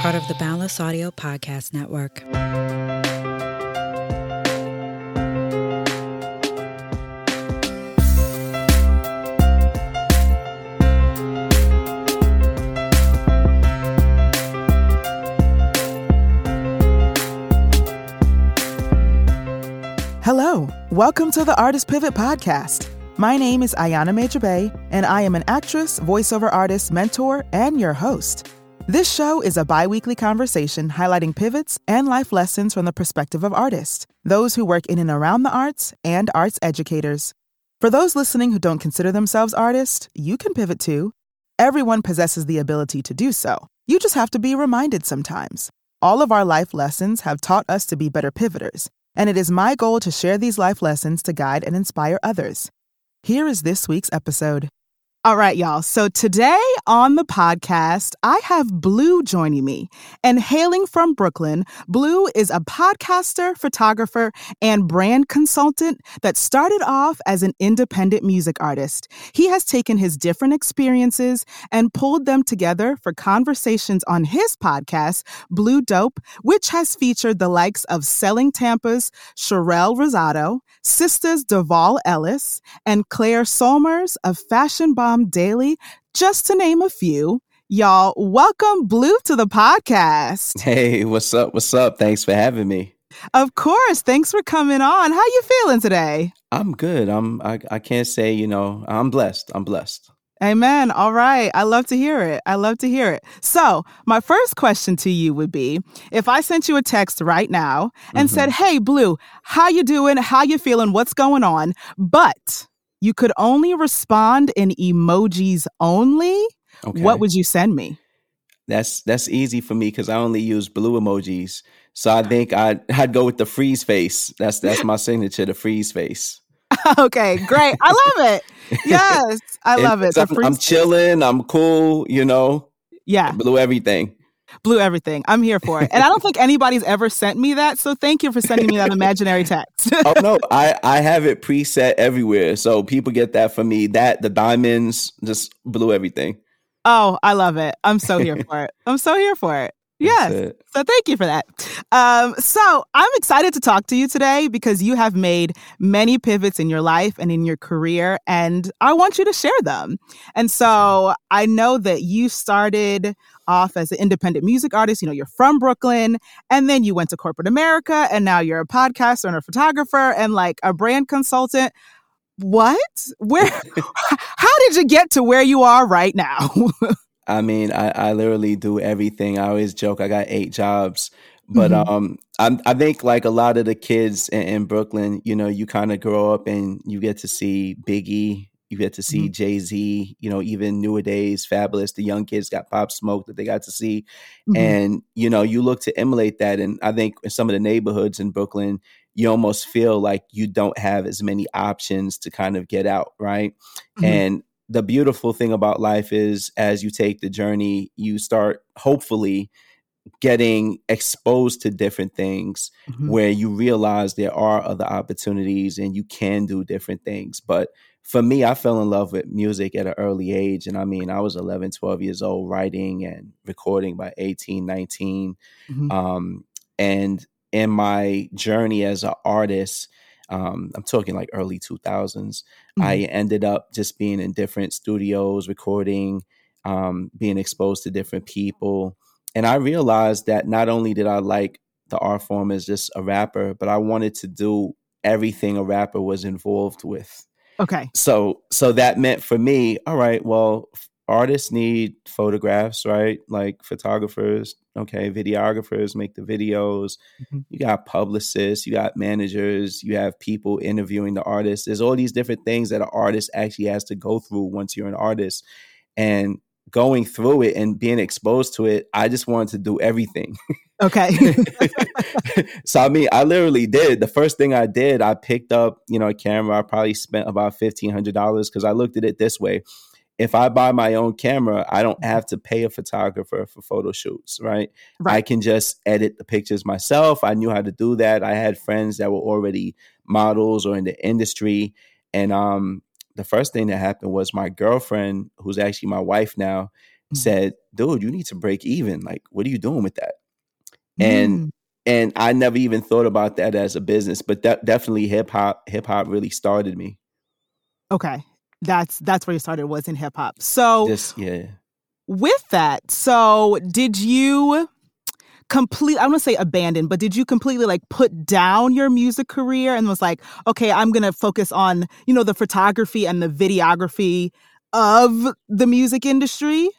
part of the Boundless Audio Podcast Network. Hello, welcome to the Artist Pivot Podcast. My name is Ayana Major Bey, and I am an actress, voiceover artist, mentor, and your host. This show is a bi weekly conversation highlighting pivots and life lessons from the perspective of artists, those who work in and around the arts, and arts educators. For those listening who don't consider themselves artists, you can pivot too. Everyone possesses the ability to do so. You just have to be reminded sometimes. All of our life lessons have taught us to be better pivoters, and it is my goal to share these life lessons to guide and inspire others. Here is this week's episode. All right, y'all. So today on the podcast, I have Blue joining me. And hailing from Brooklyn, Blue is a podcaster, photographer, and brand consultant that started off as an independent music artist. He has taken his different experiences and pulled them together for conversations on his podcast, Blue Dope, which has featured the likes of Selling Tampa's Sharelle Rosado, Sistas Devale Ellis, and Claire Sulmers of Fashion Bomb Daily, just to name a few. Y'all, welcome Blue to the podcast. Hey, what's up? What's up? Thanks for having me. Of course. Thanks for coming on. How you feeling today? I'm good. I'm I, I can't say, you know, I'm blessed. I'm blessed. Amen. All right. I love to hear it. I love to hear it. So, my first question to you would be if I sent you a text right now and mm-hmm. said, "Hey, Blue, how you doing? How you feeling? What's going on?" But you could only respond in emojis only, okay. what would you send me? That's that's easy for me because I only use blue emojis. So I think I'd I'd go with the freeze face. That's that's my signature, the freeze face. okay, great. I love it. Yes, I love it. I'm, I'm chilling. I'm cool. You know. Yeah. Blue everything. Blue everything. I'm here for it. And I don't think anybody's ever sent me that. So thank you for sending me that imaginary text. oh no, I I have it preset everywhere. So people get that from me. That the diamonds just blew everything. Oh, I love it. I'm so here for it. I'm so here for it. Yes. So thank you for that. Um, so I'm excited to talk to you today because you have made many pivots in your life and in your career, and I want you to share them. And so I know that you started off as an independent music artist. You know, you're from Brooklyn, and then you went to corporate America, and now you're a podcaster and a photographer and like a brand consultant. What? Where? how did you get to where you are right now? I mean, I, I literally do everything. I always joke I got eight jobs. But mm-hmm. um, I, I think like a lot of the kids in, in Brooklyn, you know, you kind of grow up and you get to see Biggie, you get to see mm-hmm. Jay Z, you know, even newer days, Fabolous. The young kids got Pop Smoke that they got to see, mm-hmm. and you know, you look to emulate that. And I think in some of the neighborhoods in Brooklyn, you almost feel like you don't have as many options to kind of get out, right? Mm-hmm. And the beautiful thing about life is as you take the journey, you start hopefully getting exposed to different things mm-hmm. where you realize there are other opportunities and you can do different things. But for me, I fell in love with music at an early age. And I mean, I was 11, 12 years old, writing and recording by 18, 19. Mm-hmm. Um, and in my journey as an artist, um, I'm talking like early 2000s. Mm-hmm. I ended up just being in different studios, recording, um, being exposed to different people. And I realized that not only did I like the art form as just a rapper, but I wanted to do everything a rapper was involved with. Okay. So so that meant for me, all right, well, artists need photographs, right? Like photographers, okay, videographers make the videos. Mm-hmm. You got publicists, you got managers, you have people interviewing the artists. There's all these different things that an artist actually has to go through once you're an artist. And going through it and being exposed to it, I just wanted to do everything. Okay. so I mean, I literally did. The first thing I did, I picked up, you know, a camera. I probably spent about fifteen hundred dollars because I looked at it this way if I buy my own camera, I don't have to pay a photographer for photo shoots, right? right? I can just edit the pictures myself. I knew how to do that. I had friends that were already models or in the industry. And um, the first thing that happened was my girlfriend, who's actually my wife now, mm-hmm. said, "Dude, you need to break even. Like, what are you doing with that?" And mm. and I never even thought about that as a business, but that definitely hip hop hip hop really started me. Okay, that's that's where you started was in hip hop. So Just, yeah. With that, so did you? Complete I don't want to say abandon, but did you completely like put down your music career and was like, okay, I'm gonna focus on, you know, the photography and the videography of the music industry?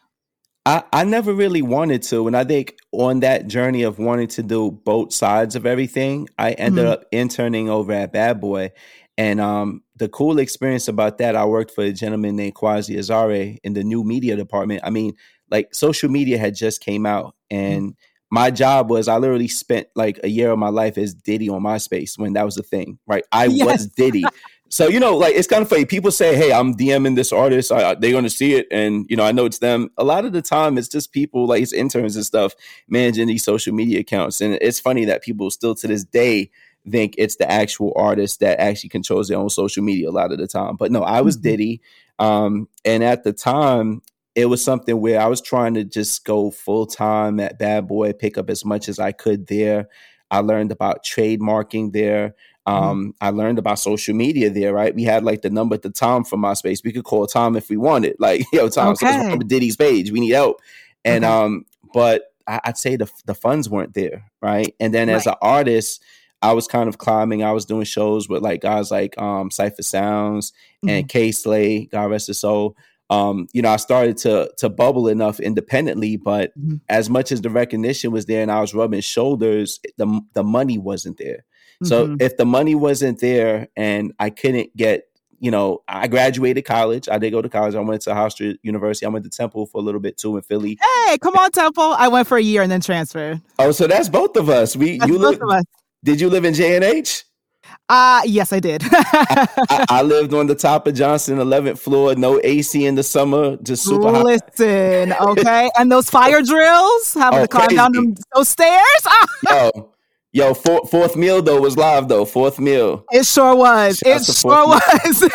I, I never really wanted to. And I think on that journey of wanting to do both sides of everything, I ended mm-hmm. up interning over at Bad Boy. And um, the cool experience about that, I worked for a gentleman named Quasi Azare in the new media department. I mean, like social media had just came out and mm-hmm my job was I literally spent like a year of my life as Diddy on MySpace when that was a thing, right? I yes. was Diddy. So you know, like it's kind of funny. People say, "Hey, I'm DMing this artist. I, they're going to see it, and you know, I know it's them." A lot of the time, it's just people like it's interns and stuff managing these social media accounts, and it's funny that people still to this day think it's the actual artist that actually controls their own social media a lot of the time. But no, I was mm-hmm. Diddy, um, and at the time, it was something where I was trying to just go full time at Bad Boy, pick up as much as I could there. I learned about trademarking there. Mm-hmm. Um, mm. I learned about social media there, right? We had like the number at the Tom from MySpace. We could call Tom if we wanted. Like, yo, Tom, okay. so Diddy's page. We need help. And okay. um, but I, would say the the funds weren't there, right? And then right. as an artist, I was kind of climbing. I was doing shows with like guys like um Cipha Sounds mm-hmm. and Kay Slay, God rest his soul um, you know, I started to to bubble enough independently, but mm-hmm. as much as the recognition was there and I was rubbing shoulders, the the money wasn't there. Mm-hmm. So if the money wasn't there and I couldn't get, you know, I graduated college. I did go to college. I went to Hofstra University. I went to Temple for a little bit too in Philly. Hey, come on, Temple! I went for a year and then transferred. Oh, so that's both of us. We that's you live. Of us. Did you live in J and H? Uh yes, I did. I, I, lived on the top of Johnson, 11th floor, no AC in the summer, just super hot. Listen, okay, and those fire drills, having oh, to climb crazy. down them, those stairs. Yo, Yo, four, fourth meal though was live though. Fourth meal. It sure was. Shout it sure was.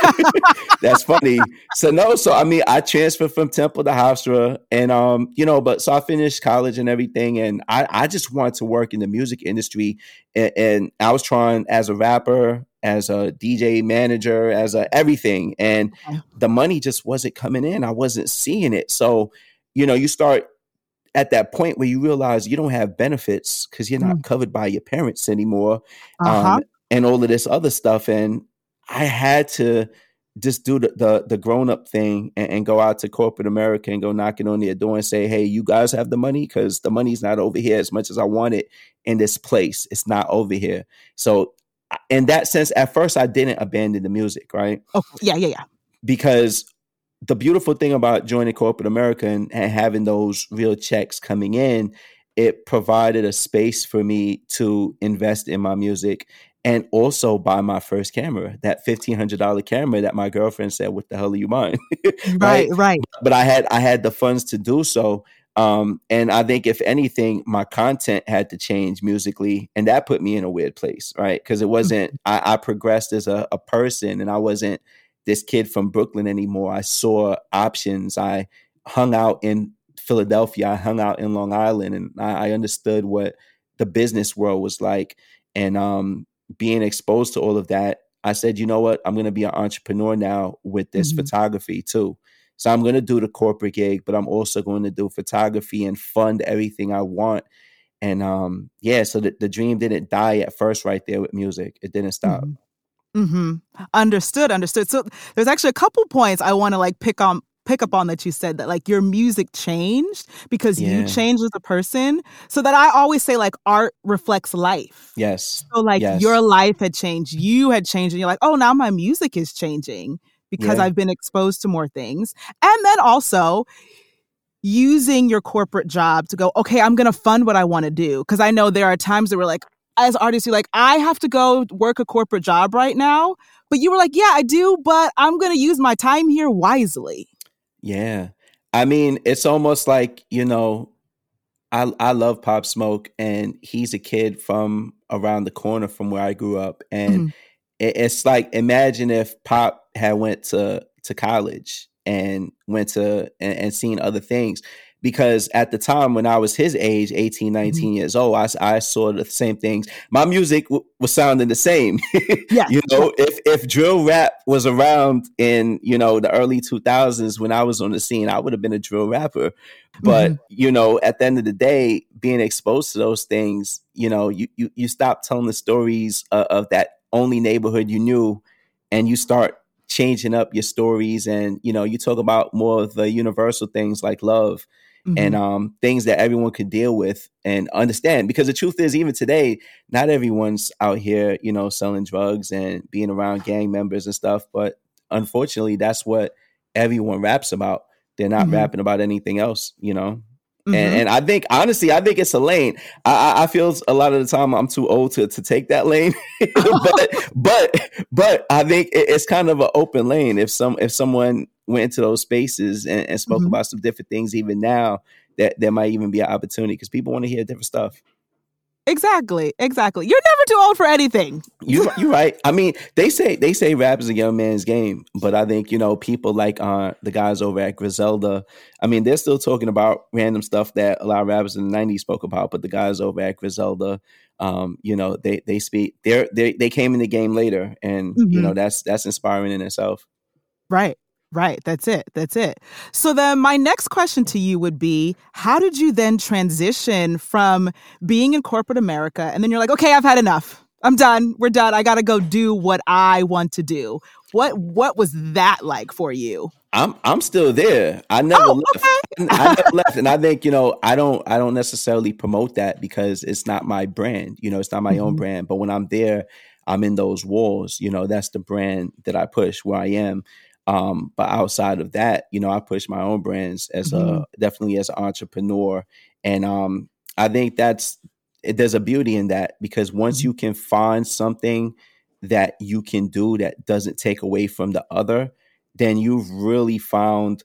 That's funny. So no, so I mean, I transferred from Temple to Hofstra, and um, you know, but so I finished college and everything, and I I just wanted to work in the music industry, and, and I was trying as a rapper, as a DJ manager, as a everything, and the money just wasn't coming in. I wasn't seeing it. So, you know, you start at that point where you realize you don't have benefits because you're not mm. covered by your parents anymore uh-huh. um, and all of this other stuff and i had to just do the the, the grown up thing and, and, go out to corporate America and go knocking on their door and say, "Hey, you guys have the money because the money's not over here as much as I want it in this place. It's not over here." So, in that sense, at first I didn't abandon the music, right? Oh, yeah, yeah, yeah. Because the beautiful thing about joining corporate America and, and having those real checks coming in, it provided a space for me to invest in my music and also buy my first camera, that fifteen hundred dollar camera that my girlfriend said, "What the hell are you buying?" right, right, right. But I had I had the funds to do so, um, and I think if anything, my content had to change musically, and that put me in a weird place, right? Because it wasn't I, I progressed as a, a person, and I wasn't this kid from Brooklyn anymore. I saw options. I hung out in Philadelphia. I hung out in Long Island, and I, I understood what the business world was like. And um, being exposed to all of that, I said, you know what? I'm going to be an entrepreneur now with this mm-hmm. photography too. So I'm going to do the corporate gig, but I'm also going to do photography and fund everything I want. And um, yeah, so the, the dream didn't die at first right there with music. It didn't stop. Mm-hmm. Mm-hmm. Understood. Understood. So there's actually a couple points I want to like pick on pick up on that you said that like your music changed because yeah. you changed as a person. So that I always say like art reflects life. Yes. So like yes. your life had changed, you had changed, and you're like, oh, now my music is changing because yeah. I've been exposed to more things. And then also using your corporate job to go, okay, I'm going to fund what I want to do. Cause I know there are times that we're like, as artists, you're like, I have to go work a corporate job right now. But you were like, yeah, I do, but I'm going to use my time here wisely. Yeah. I mean, it's almost like, you know, I I love Pop Smoke and he's a kid from around the corner from where I grew up and mm-hmm. it, it's like imagine if Pop had went to to college and went to and, and seen other things because at the time when I was his age, 18, 19 mm-hmm. years old, I, I saw the same things. My music w- was sounding the same. yeah, you know, if if drill rap was around in you know the early 2000s when I was on the scene, I would have been a drill rapper. But mm-hmm. you know, at the end of the day, being exposed to those things, you know, you you, you stop telling the stories uh, of that only neighborhood you knew, and you start changing up your stories and you know you talk about more of the universal things like love mm-hmm. and um, things that everyone could deal with and understand. Because the truth is, even today, not everyone's out here, you know, selling drugs and being around gang members and stuff. But unfortunately, that's what everyone raps about. They're not mm-hmm. rapping about anything else, you know. Mm-hmm. And, and, I think honestly, I think it's a lane. I, I, feel a lot of the time I'm too old to, to take that lane, but but but I think it's kind of an open lane. If some if someone went into those spaces and, and spoke mm-hmm. about some different things, even now that there might even be an opportunity because people want to hear different stuff. Exactly, exactly. You're never too old for anything. you you're right. I mean, they say they say rap is a young man's game, but I think you know people like uh, the guys over at Griselda. I mean, they're still talking about random stuff that a lot of rappers in the '90s spoke about, but the guys over at Griselda, um, you know, they they speak. They they they came in the game later, and mm-hmm. you know that's that's inspiring in itself. Right. Right. That's it. That's it. So then my next question to you would be how did you then transition from being in corporate America and then you're like, okay, I've had enough. I'm done. We're done. I got to go do what I want to do. What what was that like for you? I'm I'm still there. I never oh, left. Okay. I never left, and I think you know I don't I don't necessarily promote that because it's not my brand. You know, it's not my mm-hmm. own brand. But when I'm there, I'm in those walls. You know, that's the brand that I push where I am. Um, but outside of that, you know, I push my own brands as mm-hmm. a definitely as an entrepreneur, and um, I think that's there's a beauty in that because once mm-hmm. you can find something that you can do that doesn't take away from the other, then you've really found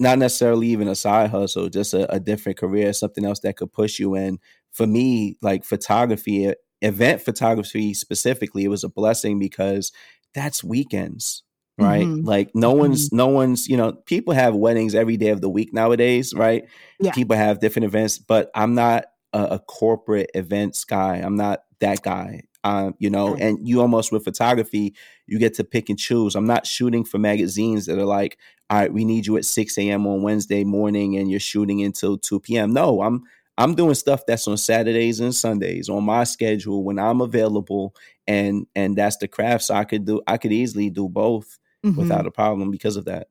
not necessarily even a side hustle, just a, a different career, something else that could push you. And for me, like photography, event photography specifically, it was a blessing because that's weekends right mm-hmm. like no mm-hmm. one's no one's you know people have weddings every day of the week nowadays right yeah. people have different events but i'm not a, a corporate events guy i'm not that guy um, you know, and you almost with photography, you get to pick and choose. I'm not shooting for magazines that are like, all right, we need you at 6 a.m. on Wednesday morning and you're shooting until 2 p.m. No, I'm I'm doing stuff that's on Saturdays and Sundays on my schedule when I'm available and and that's the craft. So I could do I could easily do both mm-hmm. without a problem because of that.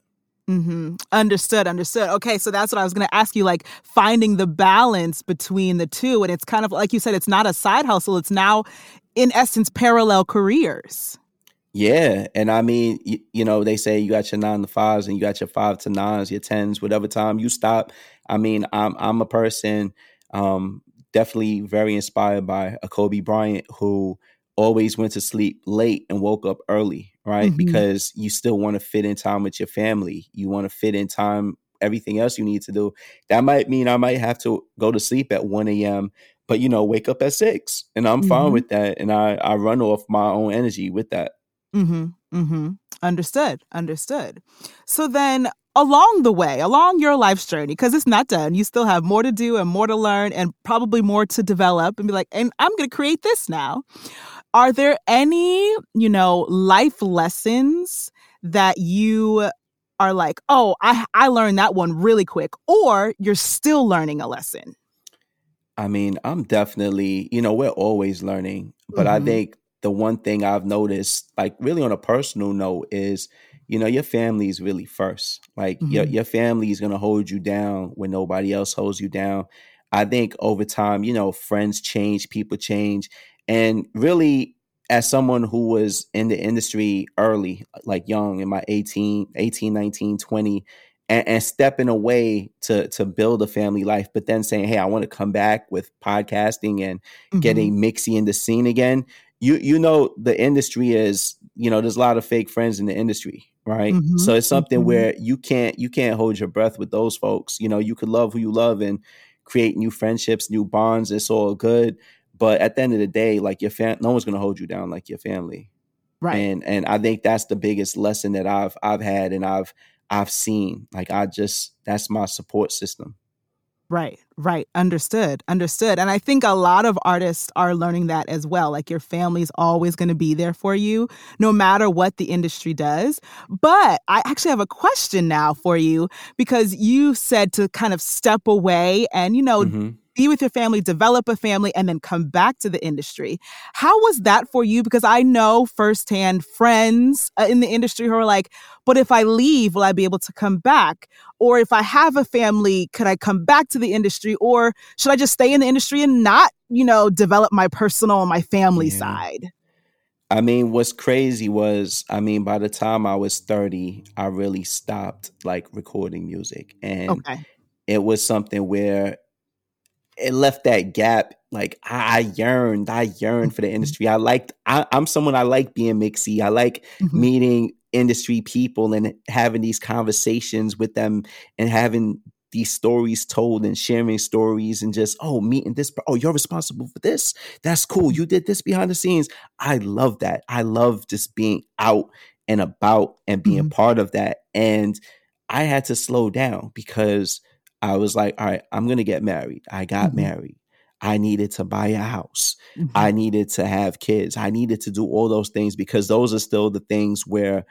Mm-hmm. Understood. Understood. Okay, so that's what I was going to ask you. Like finding the balance between the two, and it's kind of like you said, it's not a side hustle. It's now, in essence, parallel careers. Yeah, and I mean, you, you know, they say you got your nine to fives and you got your five to nines, your tens, whatever time you stop. I mean, I'm I'm a person um, definitely very inspired by a Kobe Bryant who always went to sleep late and woke up early, right? Mm-hmm. Because you still want to fit in time with your family. You want to fit in time everything else you need to do. That might mean I might have to go to sleep at 1 a.m., but you know, wake up at six. And I'm mm-hmm. fine with that. And I, I run off my own energy with that. Mm-hmm. Mm-hmm. Understood. Understood. So then along the way, along your life's journey, because it's not done, you still have more to do and more to learn and probably more to develop and be like, and I'm going to create this now. Are there any, you know, life lessons that you are like, oh, I, I learned that one really quick, or you're still learning a lesson? I mean, I'm definitely, you know, we're always learning, but mm-hmm. I think the one thing I've noticed, like really on a personal note, is you know your family is really first. Like mm-hmm. your your family is gonna hold you down when nobody else holds you down. I think over time, you know, friends change, people change, and really as someone who was in the industry early like young in my 18 18 19 20 and, and, stepping away to to build a family life but then saying hey i want to come back with podcasting and mm-hmm. getting mixy in the scene again you you know the industry is you know there's a lot of fake friends in the industry right mm-hmm. so it's something mm-hmm. where you can't you can't hold your breath with those folks you know you could love who you love and create new friendships new bonds it's all good but at the end of the day, like your fam, no one's gonna hold you down like your family. Right. And and I think that's the biggest lesson that I've I've had and I've I've seen. Like I just that's my support system. Right, right. Understood, understood. And I think a lot of artists are learning that as well. Like your family's always going to be there for you, no matter what the industry does. But I actually have a question now for you because you said to kind of step away and, you know, mm-hmm be with your family, develop a family, and then come back to the industry. How was that for you? Because I know firsthand friends uh, in the industry who are like, but if I leave, will I be able to come back? Or if I have a family, could I come back to the industry? Or should I just stay in the industry and not, you know, develop my personal and my family yeah. side? I mean, what's crazy was, I mean, by the time I was 30, I really stopped like recording music. And okay. it was something where it left that gap. Like I, yearned, I yearned for the mm-hmm. industry. I liked. I, am someone I like being mixy. I like mm-hmm. meeting industry people and having these conversations with them and having these stories told and sharing stories and just oh meeting this oh you're responsible for this that's cool you did this behind the scenes i love that i love just being out and about and being mm-hmm. part of that and i had to slow down because I was like, all right, I'm going to get married. I got mm-hmm. married. I needed to buy a house. Mm-hmm. I needed to have kids. I needed to do all those things because those are still the things where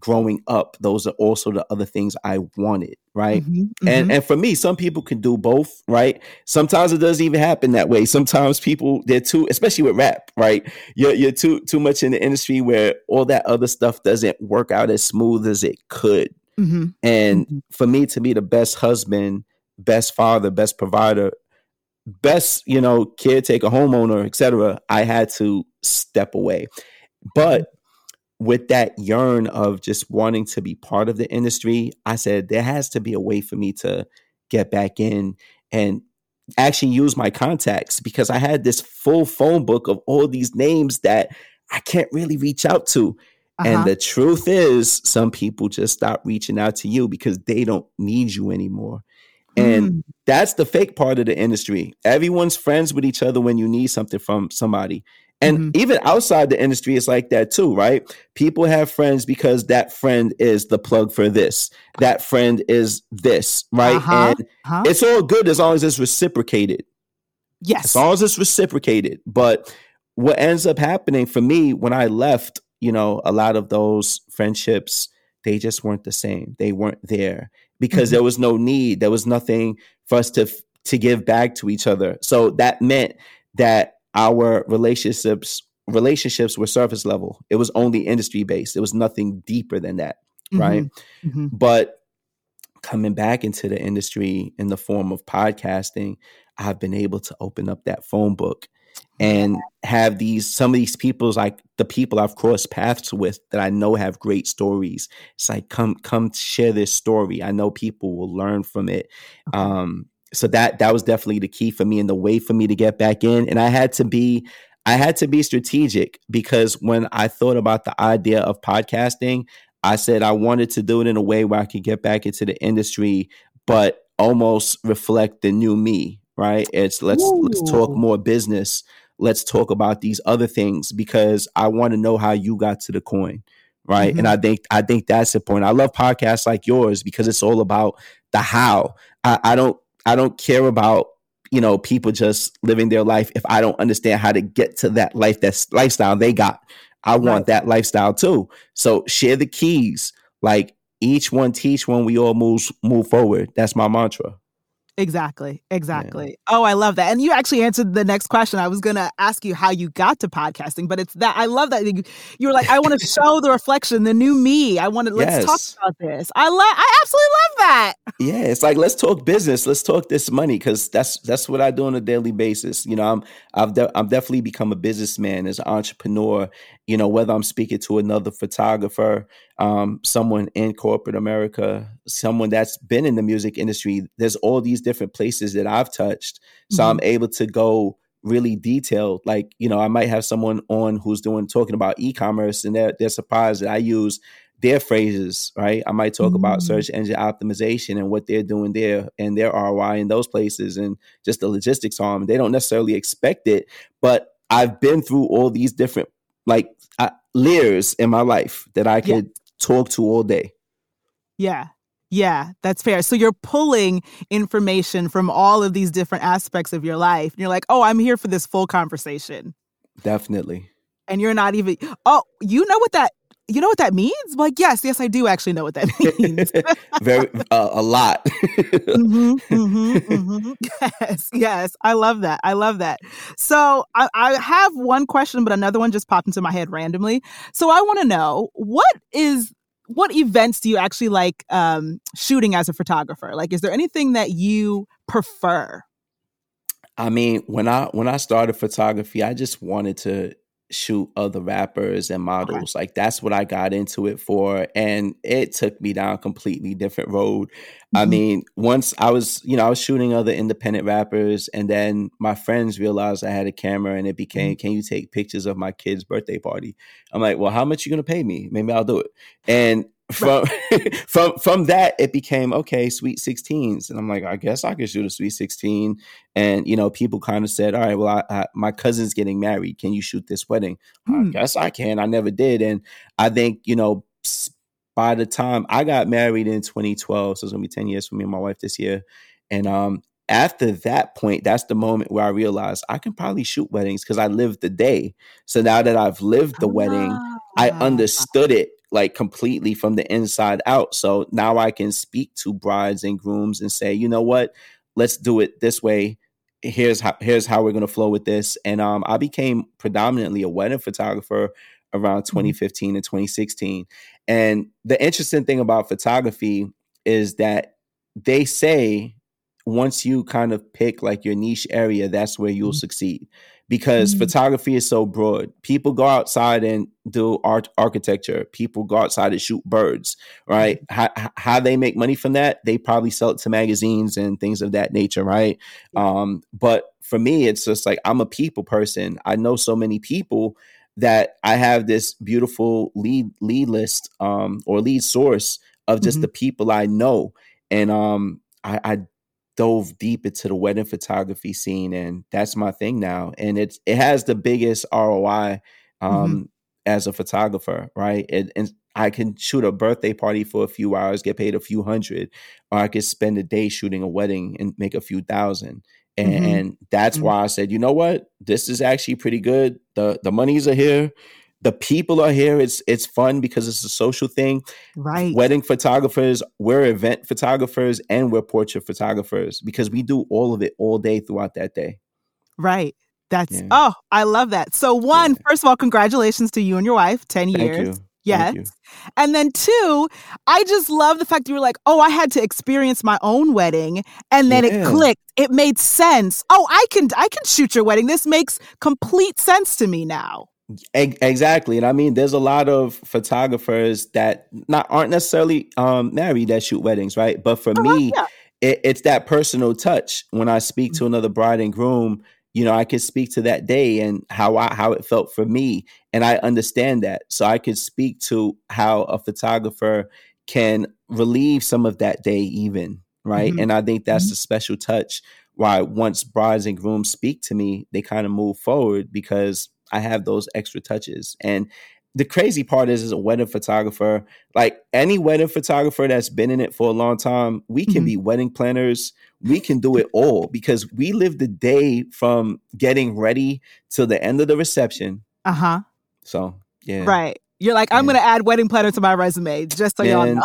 growing up, those are also the other things I wanted, right? Mm-hmm, mm-hmm. And and for me, some people can do both, right? Sometimes it doesn't even happen that way. Sometimes people they're too, especially with rap, right? You're you're too too much in the industry where all that other stuff doesn't work out as smooth as it could. Mm-hmm. And mm-hmm. for me to be the best husband best father, best provider, best, you know, caretaker, homeowner, etc., I had to step away. But with that yearn of just wanting to be part of the industry, I said there has to be a way for me to get back in and actually use my contacts because I had this full phone book of all these names that I can't really reach out to. Uh-huh. And the truth is, some people just stop reaching out to you because they don't need you anymore. And mm. that's the fake part of the industry. Everyone's friends with each other when you need something from somebody. And mm-hmm. even outside the industry, it's like that too, right? People have friends because that friend is the plug for this. That friend is this, right? Uh-huh. And uh-huh. it's all good as long as it's reciprocated. Yes. As long as it's reciprocated. But what ends up happening for me when I left, you know, a lot of those friendships, they just weren't the same. They weren't there because mm-hmm. there was no need. There was nothing for us to to give back to each other. So that meant that our relationships relationships were surface level. It was only industry based. It was nothing deeper than that, mm-hmm. right? Mm-hmm. But coming back into the industry in the form of podcasting, I've been able to open up that phone book and have these some of these people's like the people I've crossed paths with that I know have great stories. It's like come come share this story. I know people will learn from it. Um, so that that was definitely the key for me and the way for me to get back in. And I had to be I had to be strategic because when I thought about the idea of podcasting, I said I wanted to do it in a way where I could get back into the industry, but almost reflect the new me. Right? It's let's Ooh. let's talk more business let's talk about these other things because I want to know how you got to the coin. Right. Mm-hmm. And I think I think that's the point. I love podcasts like yours because it's all about the how. I, I don't I don't care about you know people just living their life if I don't understand how to get to that life that's lifestyle they got. I want right. that lifestyle too. So share the keys. Like each one teach one, we all move move forward. That's my mantra. Exactly. Exactly. Yeah. Oh, I love that. And you actually answered the next question. I was going to ask you how you got to podcasting, but it's that I love that you, you were like, I want to show the reflection, the new me. I want to let's talk about this. I love. I absolutely love that. Yeah, it's like let's talk business. Let's talk this money because that's that's what I do on a daily basis. You know, I'm I've de- I'm definitely become a businessman as an entrepreneur. You know, whether I'm speaking to another photographer, um, someone in corporate America, someone that's been in the music industry. There's all these different places that I've touched. So mm-hmm. I'm able to go really detailed. Like, you know, I might have someone on who's doing talking about e-commerce and they're they're surprised that I use their phrases, right? I might talk mm-hmm. about search engine optimization and what they're doing there and their ROI in those places and just the logistics on them. They don't necessarily expect it, but I've been through all these different like uh, layers in my life that I could talk to all day. Yeah. Yeah, that's fair. So you're pulling information from all of these different aspects of your life. And you're like, oh, I'm here for this full conversation. Definitely. And you're not even, oh, you know what that you know what that means? Like, yes, yes, I do actually know what that means. Very uh, a lot. mm-hmm, mm-hmm, mm-hmm. Yes, yes, I love that. I love that. So I, I have one question, but another one just popped into my head randomly. So I want to know what is what events do you actually like um, shooting as a photographer? Like, is there anything that you prefer? I mean, when I when I started photography, I just wanted to shoot other rappers and models. Okay. Like that's what I got into it for. And it took me down a completely different road. Mm-hmm. I mean, once I was, you know, I was shooting other independent rappers and then my friends realized I had a camera and it became, mm-hmm. can you take pictures of my kid's birthday party? I'm like, well, how much you gonna pay me? Maybe I'll do it. And from from from that it became okay sweet 16s and i'm like i guess i could shoot a sweet 16 and you know people kind of said all right well I, I, my cousin's getting married. Can you shoot this wedding? Hmm. i guess i can. I never did. And i think you know by the time i got married in 2012 so it's gonna be 10 years for me and my wife this year. And um after that point, that's the moment where I realized I can probably shoot weddings because I lived the day. So now that I've lived the wedding, I understood it like completely from the inside out. So now I can speak to brides and grooms and say, you know what, let's do it this way. Here's how here's how we're gonna flow with this. And um, I became predominantly a wedding photographer around mm-hmm. 2015 and 2016. And the interesting thing about photography is that they say once you kind of pick like your niche area, that's where you'll mm-hmm. succeed because mm-hmm. photography is so broad. People go outside and do art architecture. People go outside and shoot birds, right? Mm-hmm. How, how they make money from that? They probably sell it to magazines and things of that nature, right? Um, but for me, it's just like I'm a people person. I know so many people that I have this beautiful lead lead list um, or lead source of just mm-hmm. the people I know, and um, I, I dove deep into the wedding photography scene and that's my thing now and it's it has the biggest ROI mm-hmm. um mm-hmm. as a photographer right it, and I can shoot a birthday party for a few hours get paid a few hundred or I could spend a day shooting a wedding and make a few thousand and, mm-hmm. and that's mm-hmm. why I said you know what this is actually pretty good the the monies are here the people are here. It's it's fun because it's a social thing. Right. Wedding photographers, we're event photographers, and we're portrait photographers because we do all of it all day throughout that day. Right. That's yeah. oh, I love that. So one, yeah. first of all, congratulations to you and your wife, ten Thank years. You. Yes. And then two, I just love the fact you were like, oh, I had to experience my own wedding. And then yeah. it clicked. It made sense. Oh, I can I can shoot your wedding. This makes complete sense to me now. Exactly, and I mean, there's a lot of photographers that not aren't necessarily um, married that shoot weddings, right? But for uh-huh, me, yeah. it, it's that personal touch. When I speak to mm-hmm. another bride and groom, you know, I could speak to that day and how I how it felt for me, and I understand that. So I could speak to how a photographer can relieve some of that day, even right. Mm-hmm. And I think that's mm-hmm. a special touch. Why once brides and grooms speak to me, they kind of move forward because I have those extra touches. And the crazy part is, as a wedding photographer, like any wedding photographer that's been in it for a long time, we can mm-hmm. be wedding planners. We can do it all because we live the day from getting ready till the end of the reception. Uh huh. So yeah, right. You're like, I'm yeah. going to add wedding planner to my resume, just so y'all know.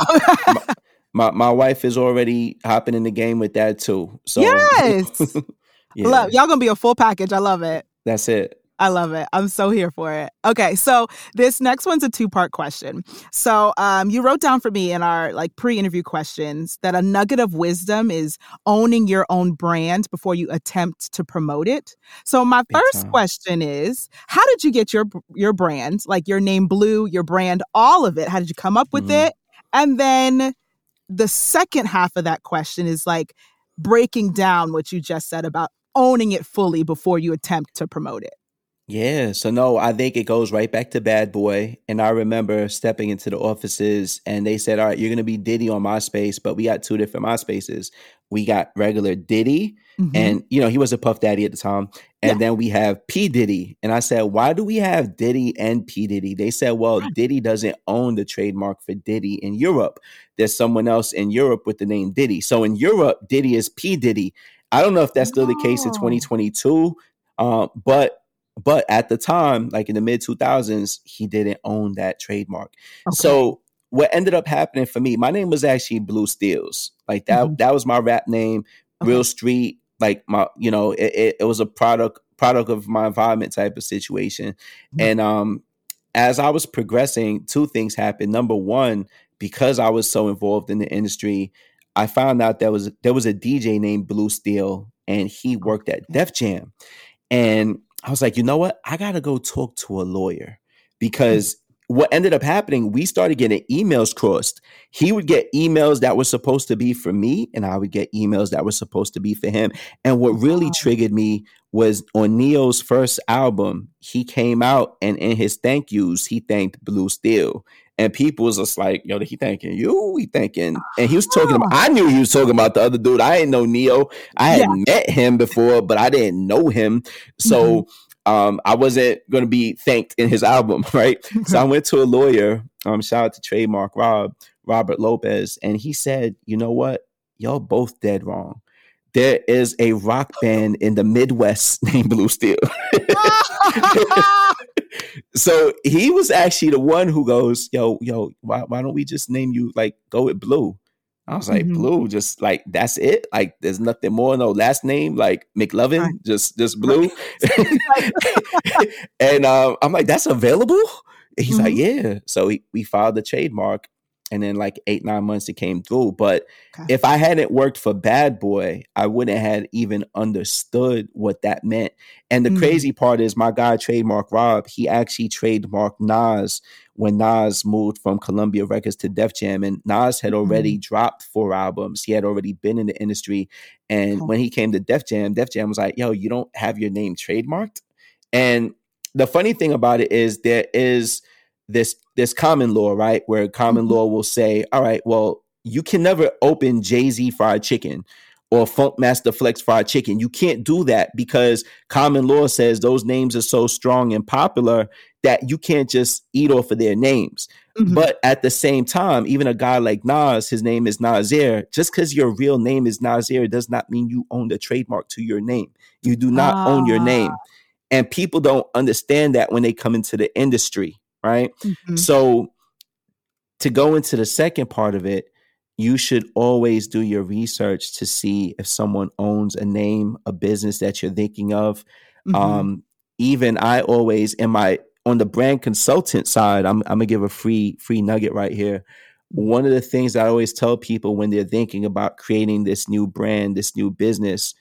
my, my, wife is already hopping in the game with that too. So yes, yeah. love y'all gonna be a full package. I love it. That's it. I love it. I'm so here for it. Okay, so this next one's a two-part question. So, um, you wrote down for me in our like pre-interview questions that a nugget of wisdom is owning your own brand before you attempt to promote it. So, my first question is, how did you get your your brand, like your name Blue, your brand, all of it? How did you come up with mm. it? And then the second half of that question is like breaking down what you just said about owning it fully before you attempt to promote it. Yeah, so no, I think it goes right back to Bad Boy. And I remember stepping into the offices and they said, All right, you're going to be Diddy on MySpace, but we got two different MySpaces. We got regular Diddy, mm-hmm. and you know, he was a Puff Daddy at the time. And yeah. then we have P. Diddy. And I said, Why do we have Diddy and P. Diddy? They said, Well, Diddy doesn't own the trademark for Diddy in Europe. There's someone else in Europe with the name Diddy. So in Europe, Diddy is P. Diddy. I don't know if that's still no. the case in 2022, uh, but but at the time, like in the mid 2000s, he didn't own that trademark. Okay. So what ended up happening for me, my name was actually Blue Steels. Like that, mm-hmm. that was my rap name, okay. real street. Like my, you know, it, it, it, was a product product of my environment type of situation. Mm-hmm. And um, as I was progressing, two things happened. Number one, because I was so involved in the industry, I found out there was there was a DJ named Blue Steel, and he worked at Def Jam. And I was like, you know what? I got to go talk to a lawyer hmm. because what ended up happening, we started getting emails crossed. He would get emails that were supposed to be for me, and I would get emails that were supposed to be for him. And what really wow. triggered me was on Ne-Yo's first album, he came out and in his thank yous, he thanked Blue Steel. And people was just like, yo, he thanking you? He thanking and he was talking about I knew he was talking about the other dude. I didn't know Ne-Yo. I had yeah. met him before, but I didn't know him. So mm-hmm. um, I wasn't gonna be thanked in his album, right? so I went to a lawyer. Um, shout out to trademark Rob, Robert Lopez, and he said, you know what? Y'all both dead wrong there is a rock band in the Midwest named Blue Steel. So he was actually the one who goes, "Yo, yo, why, why don't we just name you like go with Blue?" I was like, mm-hmm. "Blue, just like that's it. Like there's nothing more. No last name, like McLovin, right. just just Blue." and um, I'm like, "That's available." He's mm-hmm. like, "Yeah." So he, we filed the trademark, and then like eight nine months it came through but okay. if i hadn't worked for bad boy i wouldn't have even understood what that meant and the mm-hmm. crazy part is my guy trademark rob he actually trademarked nas when nas moved from columbia records to def jam and nas had already mm-hmm. dropped four albums he had already been in the industry and when he came to def jam def jam was like yo you don't have your name trademarked and the funny thing about it is there is this this common law, right? Where common mm-hmm. law will say, all right, well, you can never open Jay Z fried chicken or Funk Master Flex fried chicken. You can't do that because common law says those names are so strong and popular that you can't just eat off of their names. Mm-hmm. But at the same time, even a guy like Nas, his name is Nasir. Just because your real name is Nasir does not mean you own the trademark to your name. You do not ah. own your name. Ah. And people don't understand that when they come into the industry right? Mm-hmm. So to go into the second part of it, you should always do your research to see if someone owns a name, a business that you're thinking of. Mm-hmm. Um, even I always in my on the brand consultant side, I'm, I'm gonna give a free free nugget right here. One of the things that I always tell people when they're thinking about creating this new brand, this new business,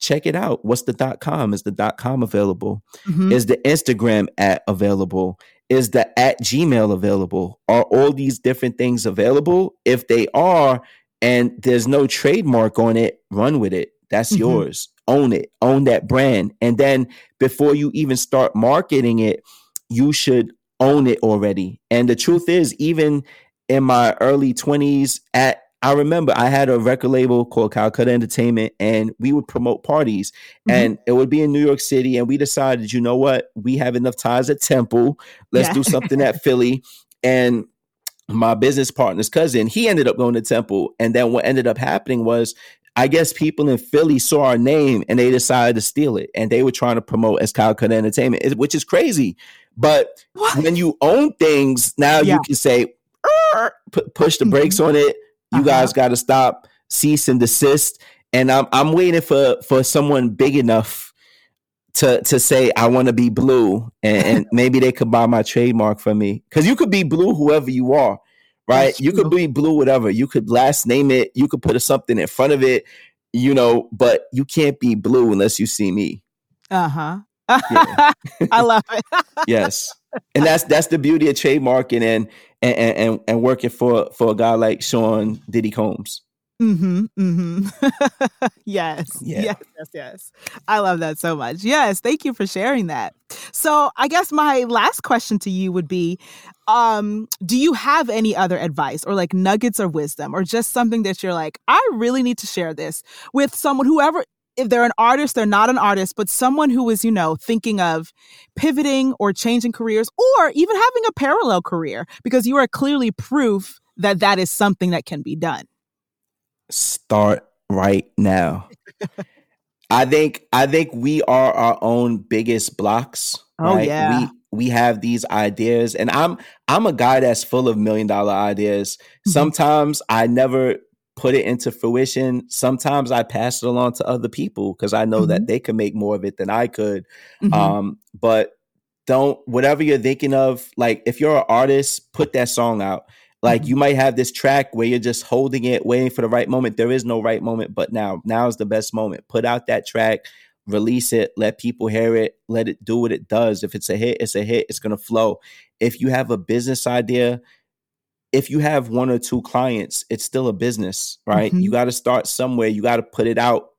check it out. What's the dot com? Is the dot com available? Mm-hmm. Is the Instagram at available? Is the at Gmail available? Are all these different things available? If they are, and there's no trademark on it, run with it. That's mm-hmm. yours. Own it. Own that brand. And then before you even start marketing it, you should own it already. And the truth is, even in my early 20s at I remember I had a record label called Calcutta Entertainment, and we would promote parties, mm-hmm. and it would be in New York City. And we decided, you know what, we have enough ties at Temple. Let's yeah. do something at Philly. And my business partner's cousin, he ended up going to Temple, and then what ended up happening was. I guess people in Philly saw our name and they decided to steal it, and they were trying to promote as Calcutta Entertainment, which is crazy. But what? when you own things, now yeah. you can say, push the brakes mm-hmm. on it you uh-huh. guys got to stop, cease and desist. And I'm I'm waiting for for someone big enough to to say I want to be blue, and, and, maybe they could buy my trademark for me. Because you could be blue, whoever you are, right? You could be blue, whatever. You could last name it. You could put a, something in front of it, you know. But you can't be blue unless you see me. Uh huh. Yeah. I love it. yes, and that's that's the beauty of trademarking and and and, and working for for a guy like Sean Diddy Combs. Mm-hmm. Mm-hmm. yes. Yeah. Yes. Yes. Yes. I love that so much. Yes. Thank you for sharing that. So I guess my last question to you would be um, do you have any other advice or like nuggets of wisdom or just something that you're like, I really need to share this with someone, whoever if they're an artist, they're not an artist, but someone who is, you know, thinking of pivoting or changing careers or even having a parallel career because you are clearly proof that that is something that can be done start right now. I think I think we are our own biggest blocks. Oh right? yeah. We we have these ideas and I'm I'm a guy that's full of million dollar ideas. Mm-hmm. Sometimes I never put it into fruition. Sometimes I pass it along to other people because I know mm-hmm. that they can make more of it than I could. Mm-hmm. Um, but don't whatever you're thinking of, like if you're an artist, put that song out. Like Mhm. you might have this track where you're just holding it, waiting for the right moment. There is no right moment, but now, now is the best moment. Put out that track, release it, let people hear it, let it do what it does. If it's a hit, it's a hit, it's gonna flow. If you have a business idea, if you have one or two clients, it's still a business, right? Mhm. You got to start somewhere. You got to put it out.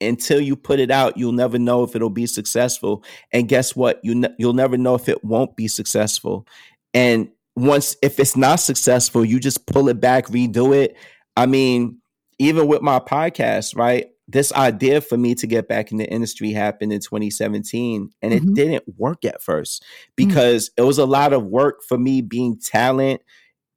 Until you put it out, you'll never know if it'll be successful. And guess what? You ne- you'll never know if it won't be successful. And once if it's not successful, you just pull it back, redo it. I mean, even with my podcast, right? This idea for me to get back in the industry happened in 2017 and it Mhm. didn't work at first because it was a lot of work for me being talent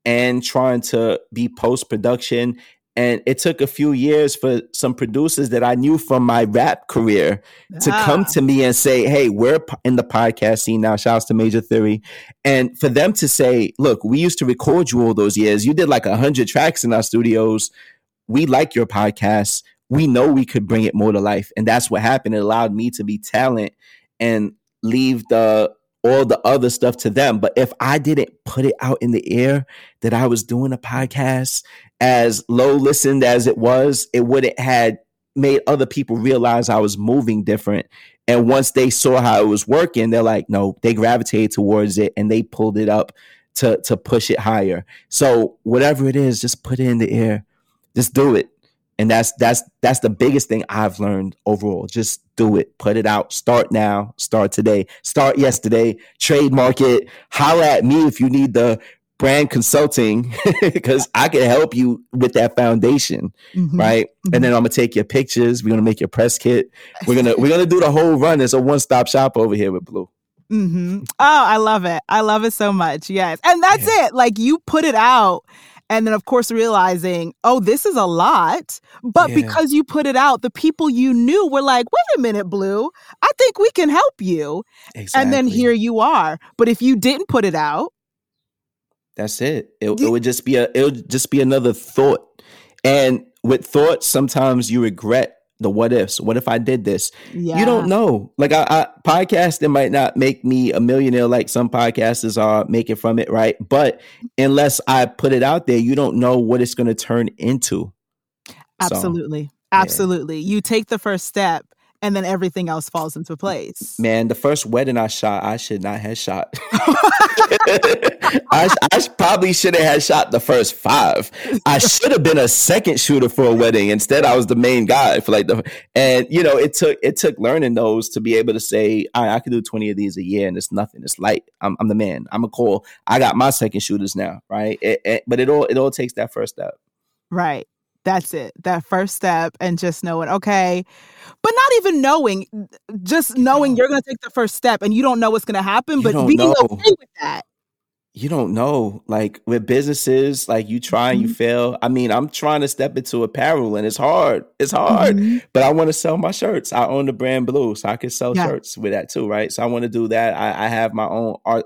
and trying to be post production. And it took a few years for some producers that I knew from my rap career to come Ah. to me and say, Hey, we're in the podcast scene now. Shouts to Major Theory. And for them to say, Look, we used to record you all those years. You did like a hundred tracks in our studios. We like your podcast. We know we could bring it more to life. And that's what happened. It allowed me to be talent and leave the all the other stuff to them. But if I didn't put it out in the air that I was doing a podcast, as low listened as it was, it wouldn't had made other people realize I was moving different. And once they saw how it was working, they're like, no, they gravitated towards it and they pulled it up to to push it higher. So whatever it is, just put it in the air. Just do it. And that's that's that's the biggest thing I've learned overall. Just do it. Put it out. Start now. Start today. Start yesterday. Trademark it. holler at me if you need the brand consulting because I can help you with that foundation, Mhm. right? And then I'm gonna take your pictures. We're gonna make your press kit. We're gonna we're gonna do the whole run. It's a one stop shop over here with Blue. hmm Oh, I love it. I love it so much. Yes. And that's it. Like you put it out. And then, of course, realizing, oh, this is a lot. But Yeah. because you put it out, the people you knew were like, wait a minute, Blue, I think we can help you. And then here you are. But if you didn't put it out, That's it. It, You- it would just be a it would just be another thought. And with thoughts, sometimes you regret the what ifs. What if I did this? yeah. You don't know. Like I, I podcasting might not make me a millionaire like some podcasters are making from it, right? But unless I put it out there, you don't know what it's going to turn into. So, Absolutely. Absolutely. You take the first step and then everything else falls into place. man, the first wedding I shot, I should not have shot. I, I probably should have had shot the first five. I should have been a second shooter for a wedding. Instead, I was the main guy for like the. And you know, it took it took learning those to be able to say, I, I could do twenty of these a year, and it's nothing. It's light. I'm, I'm the man. I'm a call. I got my second shooters now, right? It, it, but it all it all takes that first step. Right. That's it. That first step and just knowing, okay, but not even knowing, just knowing you're going to take the first step and you don't know what's going to happen, You but being know. okay with that. you don't know like with businesses like you try and you Mhm. fail i mean i'm trying to step into apparel and it's hard it's hard Mhm. but i want to sell my shirts i own the brand blue so i can sell Yeah. shirts with that too right so i want to do that I, I have my own art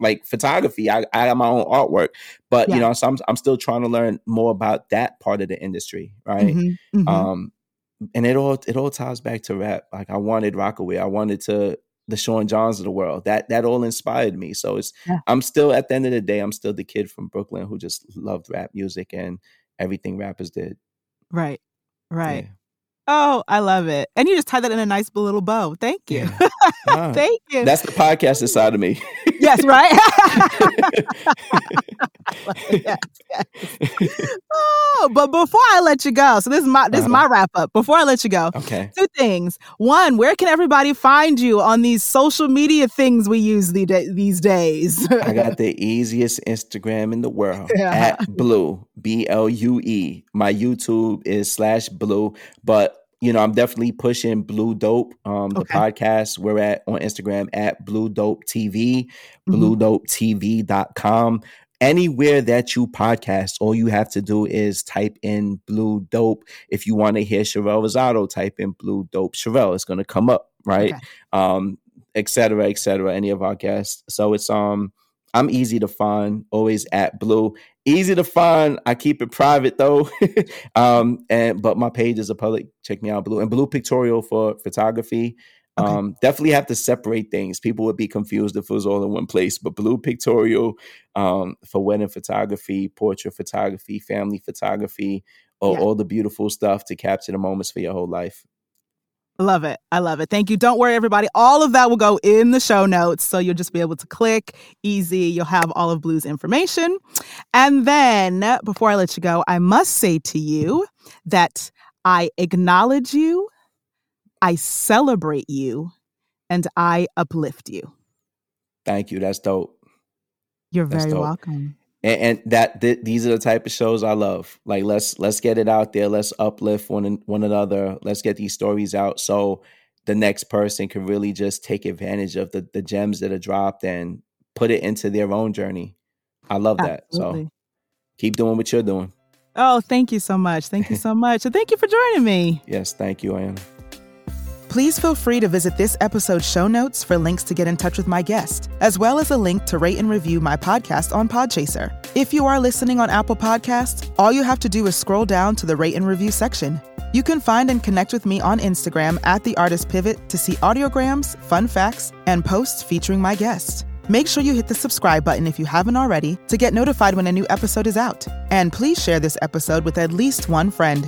like photography i, I have my own artwork but Yeah. you know so I'm, I'm still trying to learn more about that part of the industry right Mhm. Mhm. um and it all it all ties back to rap like i wanted Rocawear i wanted to the sean johns of the world that that all inspired me so it's Yeah. i'm still at the end of the day i'm still the kid from brooklyn who just loved rap music and everything rappers did right. Right. Yeah. Oh, I love it. And you just tie that in a nice little bow. Thank you. Yeah. Ah, Thank you. that's the podcast inside of me yes, right. yes, yes. Oh, but before I let you go, so this is my this is Uh-huh. my wrap up. Before I let you go, Okay. two things. One, where can everybody find you on these social media things we use the these days? I got the easiest Instagram in the world Yeah. at Blue B L U E. My YouTube is slash Blue, but you know I'm definitely pushing Blue Dope. Um, the Okay. podcast we're at on Instagram at Blue Dope TV, Mhm. BlueDopeTV.com. Anywhere that you podcast, all you have to do is type in Blue Dope. If you want to hear Sharelle Rosado, type in Blue Dope Sharelle. It's going to come up, right? Okay. Um, et cetera, et cetera. Any of our guests. So it's um I'm easy to find, always at Blue. Easy to find. I keep it private though. um, and but my page is a public. Check me out, Blue and Blue Pictorial for photography. Okay. Um, definitely have to separate things. People would be confused if it was all in one place. But Blue Pictorial um, for wedding photography, portrait photography, family photography, all, Yeah. all the beautiful stuff to capture the moments for your whole life. Love it. I love it. Thank you. Don't worry, everybody. All of that will go in the show notes. So you'll just be able to click easy. You'll have all of Blue's information. And then before I let you go, I must say to you that I acknowledge you, I celebrate you, and I uplift you. Thank you. That's dope. You're That's very dope. welcome. And, and that th- these are the type of shows I love. Like let's let's get it out there. Let's uplift one one another. Let's get these stories out so the next person can really just take advantage of the the gems that are dropped and put it into their own journey. I love that. Absolutely. So keep doing what you're doing. Oh, thank you so much. Thank you so much. And thank you for joining me. Yes, thank you, Ayana. Please feel free to visit this episode's show notes for links to get in touch with my guest, as well as a link to rate and review my podcast on Podchaser. If you are listening on Apple Podcasts, all you have to do is scroll down to the rate and review section. You can find and connect with me on Instagram at The Artist Pivot to see audiograms, fun facts, and posts featuring my guests. Make sure you hit the subscribe button if you haven't already to get notified when a new episode is out. And please share this episode with at least one friend.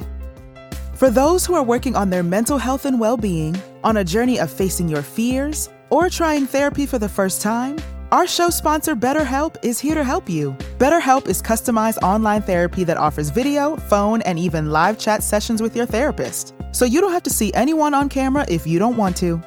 For those who are working on their mental health and well being, on a journey of facing your fears, or trying therapy for the first time, our show sponsor BetterHelp is here to help you. BetterHelp is customized online therapy that offers video, phone, and even live chat sessions with your therapist. So you don't have to see anyone on camera if you don't want to.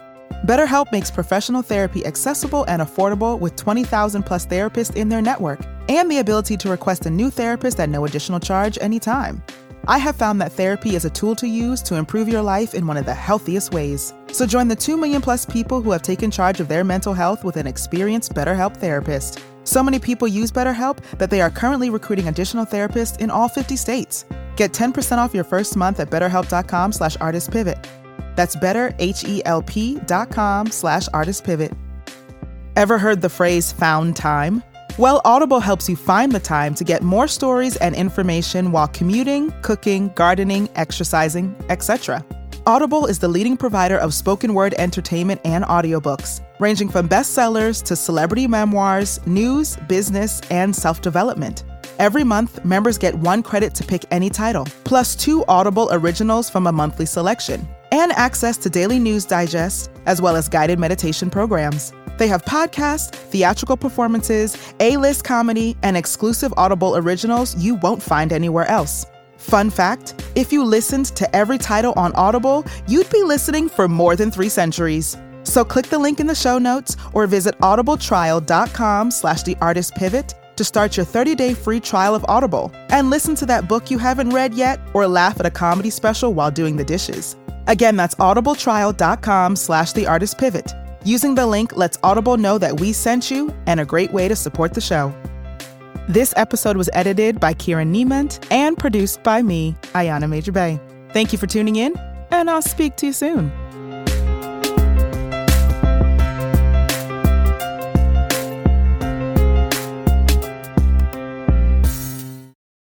BetterHelp makes professional therapy accessible and affordable with 20,000 plus therapists in their network and the ability to request a new therapist at no additional charge anytime. I have found that therapy is a tool to use to improve your life in one of the healthiest ways. So join the 2 million plus people who have taken charge of their mental health with an experienced BetterHelp therapist. So many people use BetterHelp that they are currently recruiting additional therapists in all 50 states. Get 10% off your first month at betterhelp.com slash artistpivot. That's betterhelp.com slash artistpivot. Ever heard the phrase found time? Well, Audible helps you find the time to get more stories and information while commuting, cooking, gardening, exercising, etc. Audible is the leading provider of spoken word entertainment and audiobooks, ranging from bestsellers to celebrity memoirs, news, business, and self development. Every month, members get one credit to pick any title, plus two Audible originals from a monthly selection, and access to daily news digests, as well as guided meditation programs. They have podcasts, theatrical performances, A list comedy, and exclusive Audible originals you won't find anywhere else. Fun fact if you listened to every title on Audible, you'd be listening for more than three centuries. So click the link in the show notes or visit audibletrial.com slash the artist pivot to start your 30-day free trial of Audible and listen to that book you haven't read yet or laugh at a comedy special while doing the dishes. Again, that's audibletrial.com slash the artist pivot. Using the link lets Audible know that we sent you and a great way to support the show. This episode was edited by Kieran Niemand and produced by me, Ayana Major Bey. Thank you for tuning in, and I'll speak to you soon.